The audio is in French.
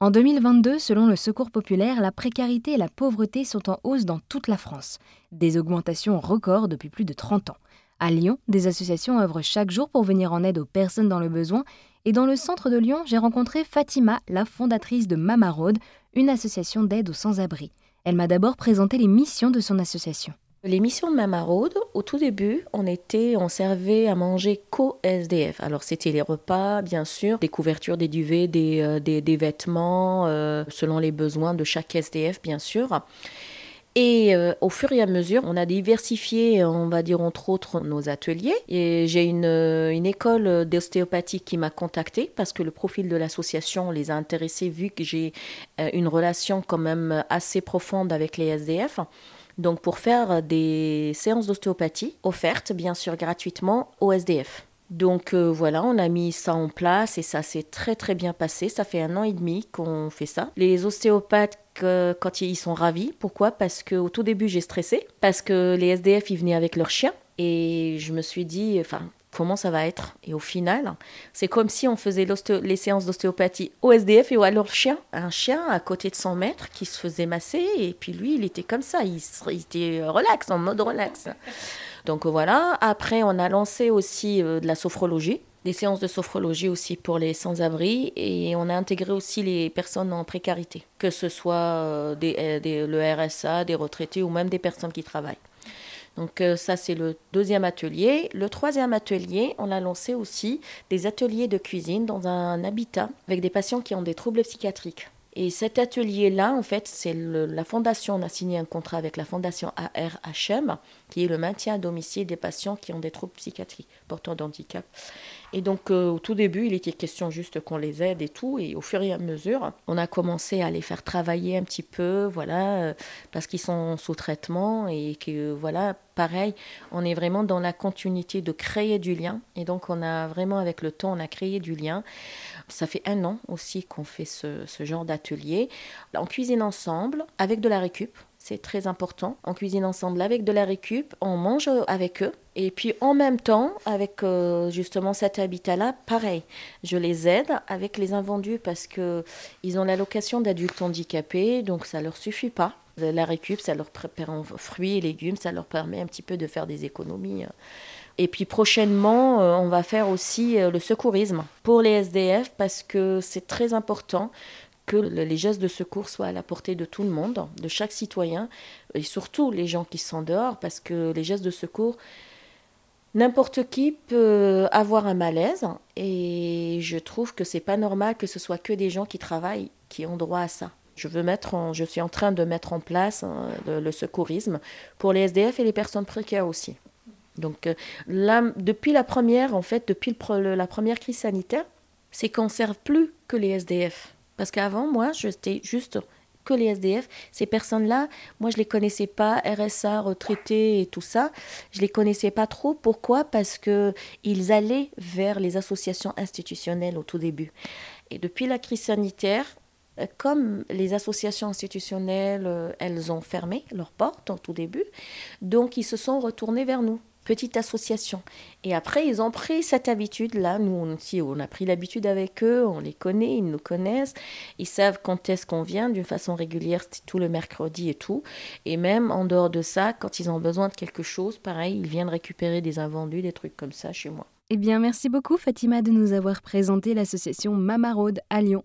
En 2022, selon le Secours populaire, la précarité et la pauvreté sont en hausse dans toute la France. Des augmentations records depuis plus de 30 ans. À Lyon, des associations œuvrent chaque jour pour venir en aide aux personnes dans le besoin. Et dans le centre de Lyon, j'ai rencontré Fatima, la fondatrice de Mama Road, une association d'aide aux sans-abri. Elle m'a d'abord présenté les missions de son association. Les missions de Mama Road, au tout début, on servait à manger co-SDF. Alors c'était les repas, bien sûr, des couvertures, des duvets, des, euh, vêtements, euh, selon les besoins de chaque SDF, bien sûr. Et euh, au fur et à mesure, on a diversifié, on va dire entre autres, nos ateliers. Et j'ai une, une école d'ostéopathie qui m'a contactée parce que le profil de l'association les a intéressés vu que j'ai une relation quand même assez profonde avec les SDF. Donc pour faire des séances d'ostéopathie offertes bien sûr gratuitement au SDF. Donc euh, voilà, on a mis ça en place et ça s'est très très bien passé. Ça fait un an et demi qu'on fait ça. Les ostéopathes, quand ils sont ravis, pourquoi? Parce qu'au tout début j'ai stressé, parce que les SDF ils venaient avec leurs chiens et je me suis dit, enfin comment ça va être. Et au final, c'est comme si on faisait les séances d'ostéopathie au SDF et à leur chien. Un chien à côté de son maître qui se faisait masser et puis lui, il était comme ça, il, était relax, en mode relax. Donc voilà, après on a lancé aussi euh, de la sophrologie, des séances de sophrologie aussi pour les sans-abri et on a intégré aussi les personnes en précarité, que ce soit euh, euh, le RSA, des retraités ou même des personnes qui travaillent. Donc euh, ça, c'est le deuxième atelier. Le troisième atelier, on a lancé aussi des ateliers de cuisine dans un habitat avec des patients qui ont des troubles psychiatriques. Et cet atelier-là, en fait, c'est la fondation, on a signé un contrat avec la fondation ARHM, qui est le maintien à domicile des patients qui ont des troubles psychiatriques portant d'handicap. Et donc, euh, au tout début, il était question juste qu'on les aide et tout. Et au fur et à mesure, on a commencé à les faire travailler un petit peu, voilà, euh, parce qu'ils sont sous traitement et que, voilà, pareil, on est vraiment dans la continuité de créer du lien. Et donc, on a vraiment, avec le temps, on a créé du lien. Ça fait un an aussi qu'on fait ce, ce genre d'atelier. On cuisine ensemble avec de la récup. C'est très important. On cuisine ensemble avec de la récup, on mange avec eux. Et puis en même temps, avec euh, justement cet habitat-là, pareil, je les aide avec les invendus parce que ils ont l'allocation d'adultes handicapés, donc ça leur suffit pas. La récup, ça leur prépare fruits et légumes, ça leur permet un petit peu de faire des économies. Et puis prochainement, euh, on va faire aussi euh, le secourisme pour les SDF parce que c'est très important que les gestes de secours soient à la portée de tout le monde, de chaque citoyen, et surtout les gens qui sont dehors, parce que les gestes de secours, n'importe qui peut avoir un malaise, et je trouve que c'est pas normal que ce soit que des gens qui travaillent qui ont droit à ça. Je, veux mettre en, je suis en train de mettre en place hein, le, secourisme pour les SDF et les personnes précaires aussi. Donc euh, là, depuis la première, en fait, depuis la première crise sanitaire, c'est qu'on ne serve plus que les SDF. Parce qu'avant, moi, j'étais juste que les SDF. Ces personnes-là, moi, je les connaissais pas, RSA, retraités et tout ça. Je les connaissais pas trop. Pourquoi? Parce que ils allaient vers les associations institutionnelles au tout début. Et depuis la crise sanitaire, comme les associations institutionnelles, euh, elles ont fermé leurs portes au tout début, donc ils se sont retournés vers nous petite association. Et après, ils ont pris cette habitude-là. Nous aussi, on a pris l'habitude avec eux, on les connaît, ils nous connaissent, ils savent quand est-ce qu'on vient d'une façon régulière, tout le mercredi et tout. Et même en dehors de ça, quand ils ont besoin de quelque chose, pareil, ils viennent récupérer des invendus, des trucs comme ça chez moi. Eh bien, merci beaucoup Fatima de nous avoir présenté l'association Mama Road à Lyon.